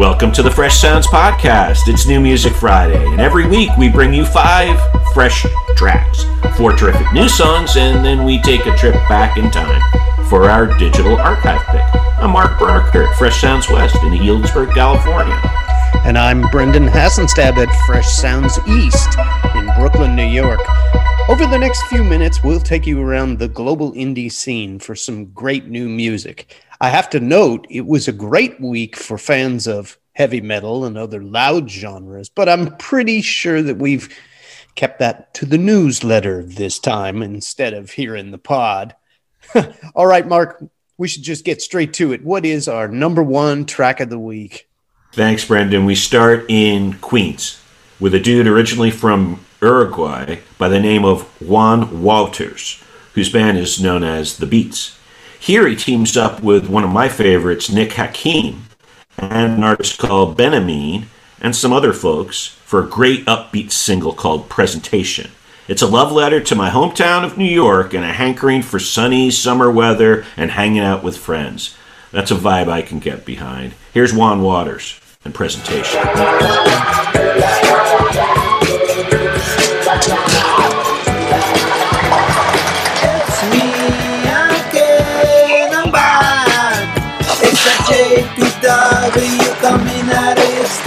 Welcome to the Fresh Sounds Podcast. It's New Music Friday, and every week we bring you five fresh tracks, four terrific new songs, and then we take a trip back in time for our digital archive pick. I'm Mark Barker at Fresh Sounds West in Healdsburg, California. And I'm Brendan Hassenstab at Fresh Sounds East in Brooklyn, New York. Over the next few minutes, we'll take you around the global indie scene for some great new music. I have to note it was a great week for fans of heavy metal and other loud genres, but I'm pretty sure that we've kept that to the newsletter this time instead of here in the pod. All right, Mark, we should just get straight to it. What is our number one track of the week? Thanks, Brendan. We start in Queens with a dude originally from Uruguay by the name of Juan Wauters, whose band is known as The Beets. Here he teams up with one of my favorites, Nick Hakim, and an artist called Benamin, and some other folks for a great upbeat single called Presentation. It's a love letter to my hometown of New York and a hankering for sunny summer weather and hanging out with friends. That's a vibe I can get behind. Here's Juan Wauters and Presentation.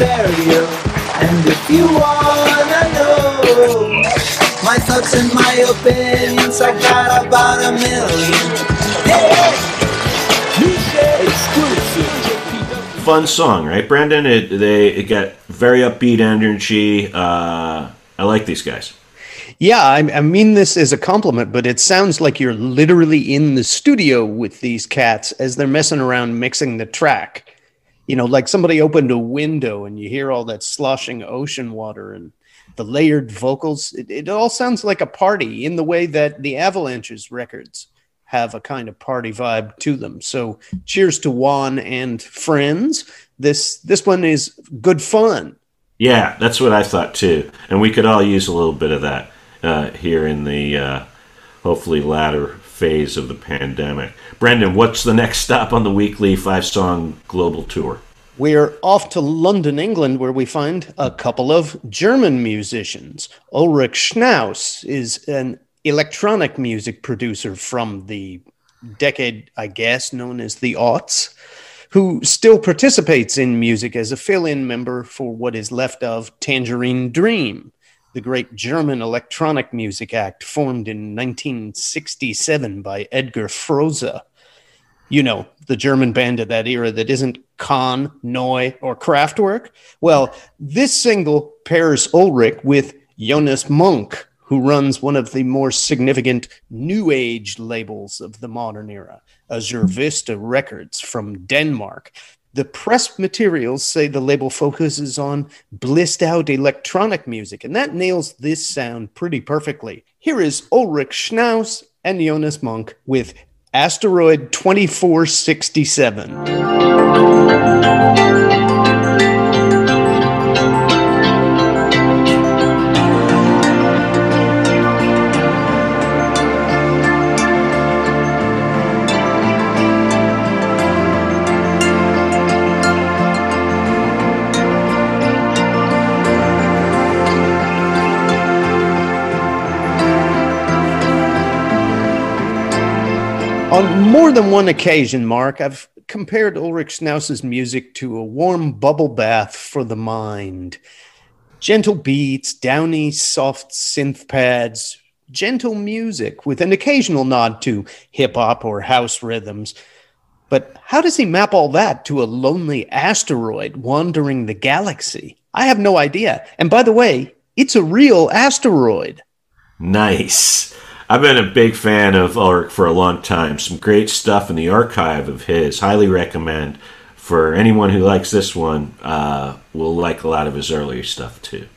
Stereo. And if you wanna know my thoughts and my opinions, I got about a million. Fun song, right, Brandon? It they it got very upbeat energy. Uh, I like these guys. Yeah, I, I, mean this as a compliment, but it sounds like you're literally in the studio with these cats as they're messing around mixing the track. You know, like somebody opened a window and you hear all that sloshing ocean water and the layered vocals. It, it all sounds like a party in the way that the Avalanches records have a kind of party vibe to them. So, cheers to Juan and friends. This this one is good fun. Yeah, that's what I thought too, and we could all use a little bit of that uh, here in the uh, hopefully latter phase of the pandemic. Brendan, what's the next stop on the weekly five song global tour? We're off to London, England, where we find a couple of German musicians. Ulrich Schnauss is an electronic music producer from the decade, I guess, known as the aughts, who still participates in music as a fill in member for what is left of Tangerine Dream the great German electronic music act formed in 1967 by Edgar Froese. You know, the German band of that era that isn't Can, Neu, or Kraftwerk. Well, this single pairs Ulrich with Jonas Munk, who runs one of the more significant new age labels of the modern era, Azure Vista Records from Denmark. The press materials say the label focuses on blissed out electronic music, and that nails this sound pretty perfectly. Here is Ulrich Schnauss and Jonas Munk with Asteroid 2467. On more than one occasion, Mark, I've compared Ulrich Schnauss's music to a warm bubble bath for the mind. Gentle beats, downy, soft synth pads, gentle music with an occasional nod to hip hop or house rhythms. But how does he map all that to a lonely asteroid wandering the galaxy? I have no idea. And by the way, it's a real asteroid. Nice. I've been a big fan of Ulrich for a long time. Some great stuff in the archive of his. Highly recommend for anyone who likes this one. Uh, will like a lot of his earlier stuff too.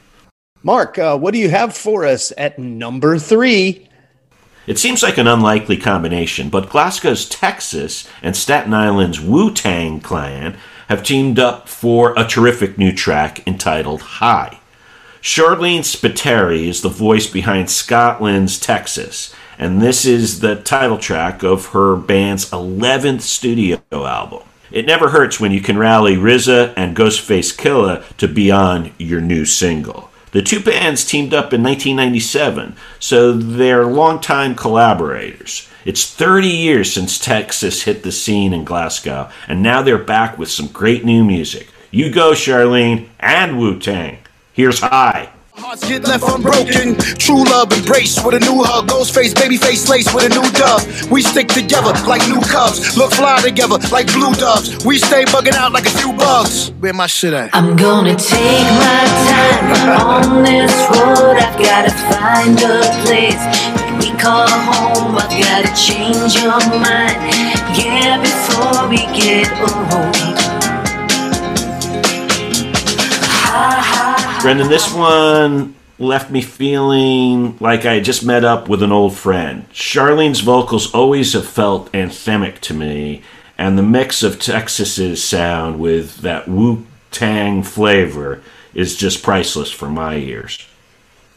Mark, uh, what do you have for us at number three? It seems like an unlikely combination, but Glasgow's Texas and Staten Island's Wu Tang Clan have teamed up for a terrific new track entitled Hi. Sharleen Spiteri is the voice behind Scotland's Texas, and this is the title track of her band's 11th studio album. It never hurts when you can rally RZA and Ghostface Killah to be on your new single. The two bands teamed up in 1997, so they're longtime collaborators. It's 30 years since Texas hit the scene in Glasgow, and now they're back with some great new music. You go, Charlene, and Wu Tang. Here's Hi. Hearts get left unbroken. True love embrace with a new hug. Ghost face, baby face lace with a new dove. We stick together like new cubs. Look fly together like blue doves. We stay bugging out like a few bugs. Where my shit at? I'm gonna take my time on this road. I've gotta find a place that we call home. I've gotta change your mind. Yeah, before we get old. Brendan, this one left me feeling like I just met up with an old friend. Sharleen's vocals always have felt anthemic to me, and the mix of Texas's sound with that Wu Tang flavor is just priceless for my ears.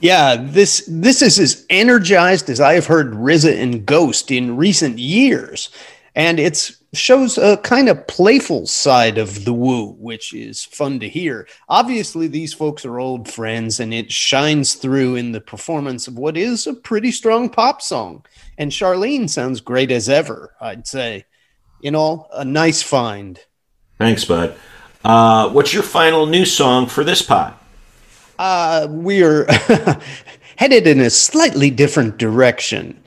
Yeah, this this is as energized as I have heard RZA and Ghost in recent years, and it shows a kind of playful side of the Wu, which is fun to hear. Obviously, these folks are old friends, and it shines through in the performance of what is a pretty strong pop song. And Sharleen sounds great as ever, I'd say. In all, a nice find. Thanks, bud. Uh, what's your final new song for this pot? Uh, we're headed in a slightly different direction.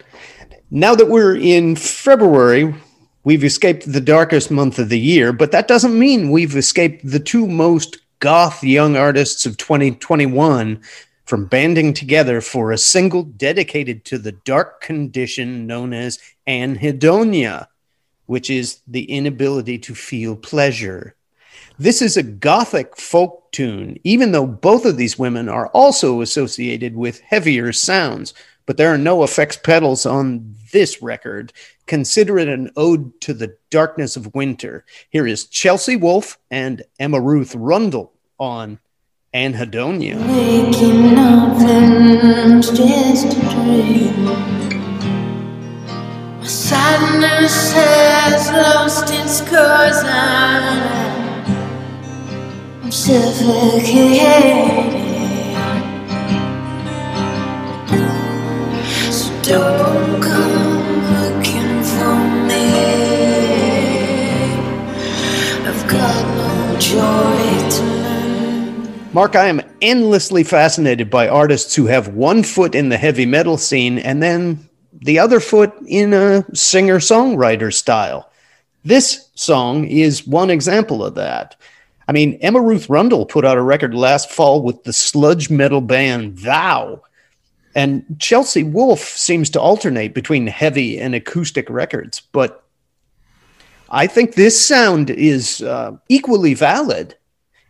Now that we're in February, we've escaped the darkest month of the year, but that doesn't mean we've escaped the two most goth young artists of 2021 from banding together for a single dedicated to the dark condition known as anhedonia, which is the inability to feel pleasure. This is a gothic folk tune, even though both of these women are also associated with heavier sounds, but there are no effects pedals on this record. Consider it an ode to the darkness of winter. Here is Chelsea Wolfe and Emma Ruth Rundle on Anhedonia. Up and just a dream. My sadness has lost its cause I'm suffocating. Mark, I am endlessly fascinated by artists who have one foot in the heavy metal scene and then the other foot in a singer songwriter style. This song is one example of that. I mean, Emma Ruth Rundle put out a record last fall with the sludge metal band Thou. And Chelsea Wolfe seems to alternate between heavy and acoustic records, but I think this sound is uh, equally valid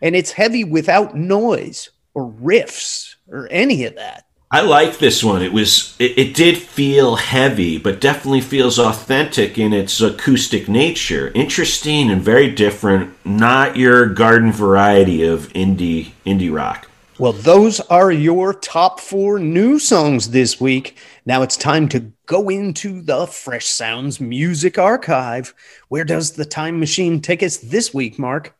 and it's heavy without noise or riffs or any of that. I like this one. It was it, it did feel heavy, but definitely feels authentic in its acoustic nature. Interesting and very different. Not your garden variety of indie indie rock. Well, those are your top four new songs this week. Now it's time to go into the Fresh Sounds Music Archive. Where does the time machine take us this week, Mark?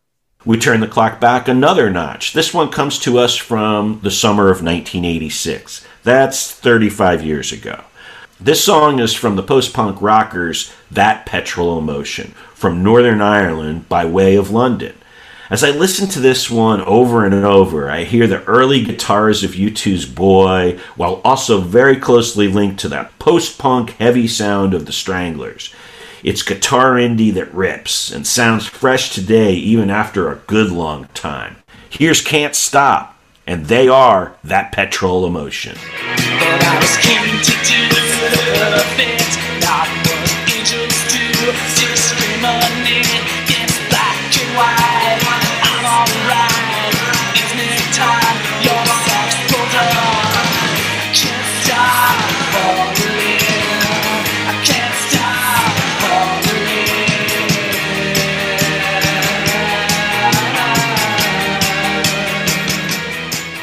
We turn the clock back another notch. This one comes to us from the summer of 1986. That's 35 years ago. This song is from the post punk rockers That Petrol Emotion from Northern Ireland by way of London. As I listen to this one over and over, I hear the early guitars of U2's Boy, while also very closely linked to that post punk heavy sound of the Stranglers. It's guitar indie that rips and sounds fresh today, even after a good long time. Here's Can't Stop, and they are that petrol emotion.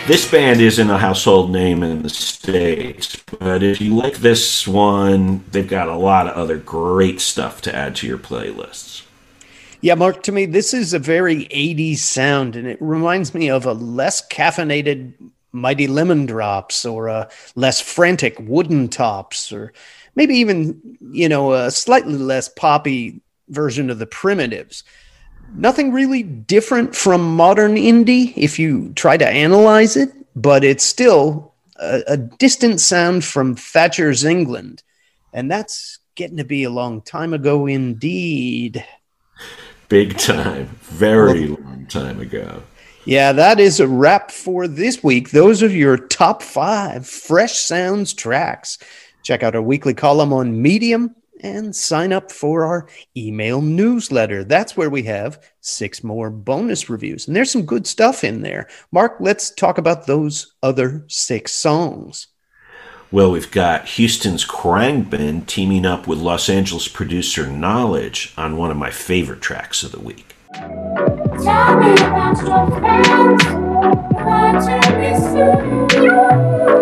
This band isn't a household name in the States, but if you like this one, they've got a lot of other great stuff to add to your playlists. Yeah, Mark, to me, this is a very 80s sound, and it reminds me of a less caffeinated Mighty Lemon Drops or a less frantic Woodentops, or maybe even, you know, a slightly less poppy version of the Primitives. Nothing really different from modern indie if you try to analyze it, but it's still a, a distant sound from Thatcher's England. And that's getting to be a long time ago indeed. Big time. Very long time ago. Yeah, that is a wrap for this week. Those are your top five Fresh Sounds tracks. Check out our weekly column on Medium and sign up for our email newsletter. That's where we have six more bonus reviews. And there's some good stuff in there. Mark, let's talk about those other six songs. Well, we've got Houston's Khruangbin teaming up with Los Angeles producer Knxwledge on one of my favorite tracks of the week. Tell me about your friends. Want to be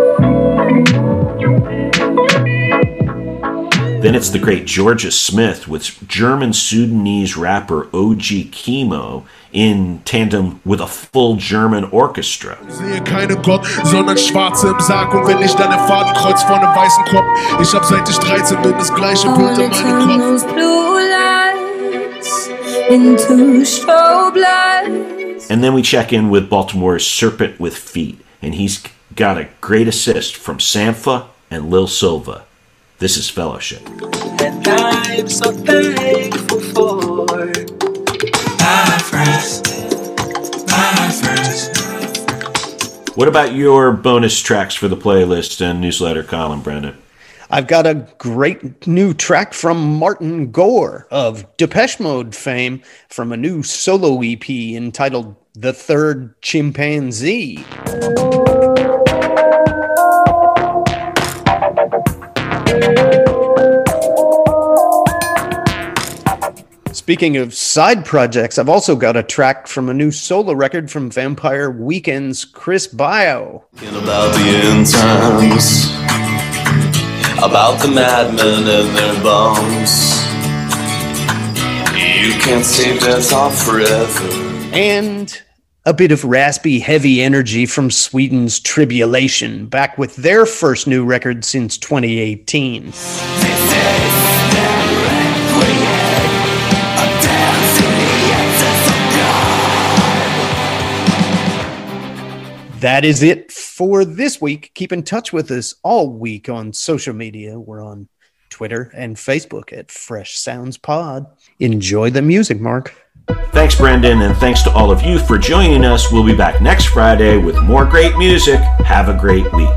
Then it's the great Georgia Smith with German Sudanese rapper OG Kimo in tandem with a full German orchestra. Sehe keinen Gott, sondern Schwarze im Sarg. Und wenn ich dann ein Fadenkreuz vor einem weißen Kopf, ich hab seit ich 13 bin das gleiche Bild in meinem Kopf. those blue lights into strobe lights. And then we check in with Baltimore's Serpent with Feet, and he's got a great assist from Sampha and Lil Silva. This is Fellowship. And I'm so thankful for my friends, my friends. What about your bonus tracks for the playlist and newsletter column, Brandon? I've got a great new track from Martin Gore of Depeche Mode fame from a new solo EP entitled The Third Chimpanzee. Speaking of side projects, I've also got a track from a new solo record from Vampire Weekend's Chris Baio. about the end times, about the madmen and their bombs. You can't save death off forever. and a bit of raspy, heavy energy from Sweden's Tribulation, back with their first new record since 2018. That is it for this week. Keep in touch with us all week on social media. We're on Twitter and Facebook at Fresh Sounds Pod. Enjoy the music, Mark. Thanks, Brendan, and thanks to all of you for joining us. We'll be back next Friday with more great music. Have a great week.